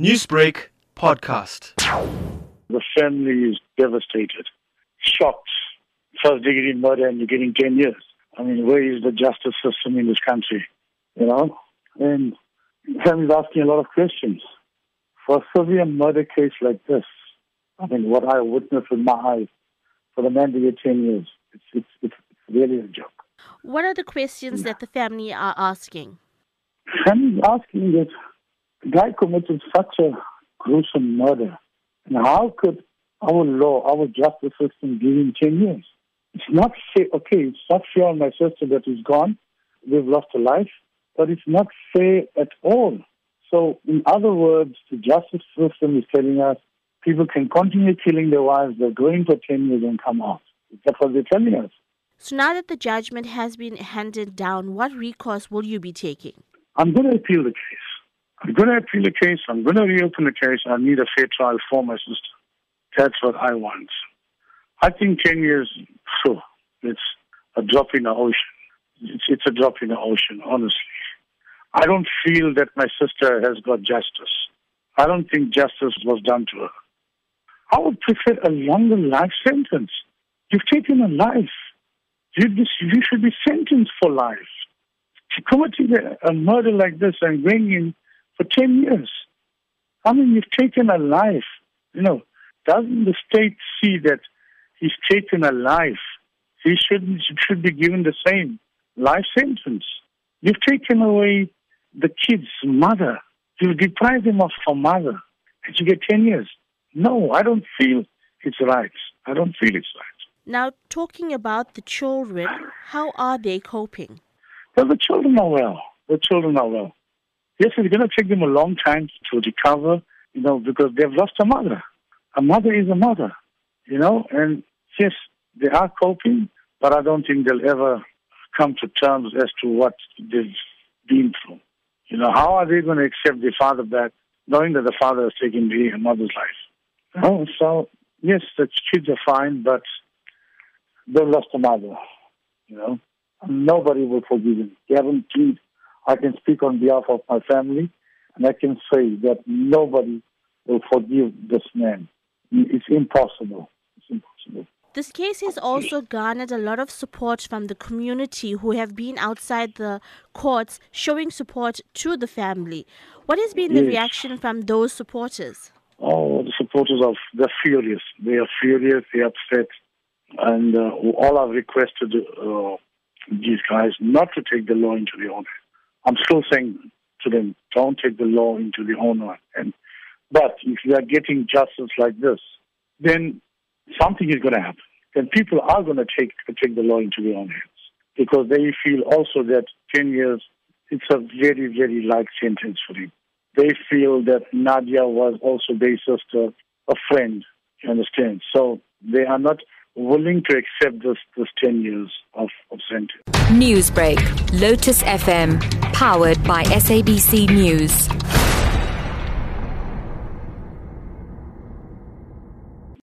Newsbreak podcast. The family is devastated, shocked. First degree murder and you're getting 10 years. I mean, where is the justice system in this country? You know? And the family's asking a lot of questions. For a severe murder case like this, I mean, what I witnessed with my eyes, for the man to get 10 years, it's, it's, it's really a joke. What are the questions that the family are asking? Family's asking that guy committed such a gruesome murder. And how could our law, our justice system give him 10 years? It's not fair. Okay, it's not fair on my sister that is gone. We've lost a life, but it's not fair at all. So, in other words, the justice system is telling us people can continue killing their wives, they're going for 10 years and come out. That's what they're telling us. So now that the judgment has been handed down, what recourse will you be taking? I'm going to appeal the case. I'm going to appeal the case. I'm going to reopen the case. I need a fair trial for my sister. That's what I want. I think 10 years, so it's a drop in the ocean. It's, it's a drop in the ocean, honestly. I don't feel that my sister has got justice. I don't think justice was done to her. I would prefer a longer life sentence. You've taken a life. You, you should be sentenced for life. Committing a, a murder like this and going in for 10 years. I mean, you've taken a life. You know, doesn't the state see that he's taken a life? He should should be given the same life sentence. You've taken away the kid's mother. You've deprived him of her mother. And you get 10 years. No, I don't feel it's right. I don't feel it's right. Now, talking about the children, how are they coping? Well, the children are well. The children are well. Yes, it's going to take them a long time to recover, you know, because they've lost a mother. A mother is a mother, you know, and yes, they are coping, but I don't think they'll ever come to terms as to what they've been through. You know, how are they going to accept their father back, knowing that the father has taken the mother's life? Oh, so yes, the kids are fine, but they've lost a mother. You know, nobody will forgive them. Guaranteed. I can speak on behalf of my family, and I can say that nobody will forgive this man. It's impossible. It's impossible. This case has also garnered a lot of support from the community who have been outside the courts showing support to the family. What has been the Yes. reaction from those supporters? Oh, the supporters of they're furious. They are furious. They're upset, and uh, all I've requested uh, these guys not to take the law into their own hands. I'm still saying to them, don't take the law into their own hands. But if you are getting justice like this, then something is going to happen. Then people are going to take take the law into their own hands because they feel also that 10 years it's a very very light sentence for him. They feel that Nadia was also their sister, a friend. You understand? So they are not willing to accept this this 10 years of, of sentence. Newsbreak, Lotus FM, powered by SABC News.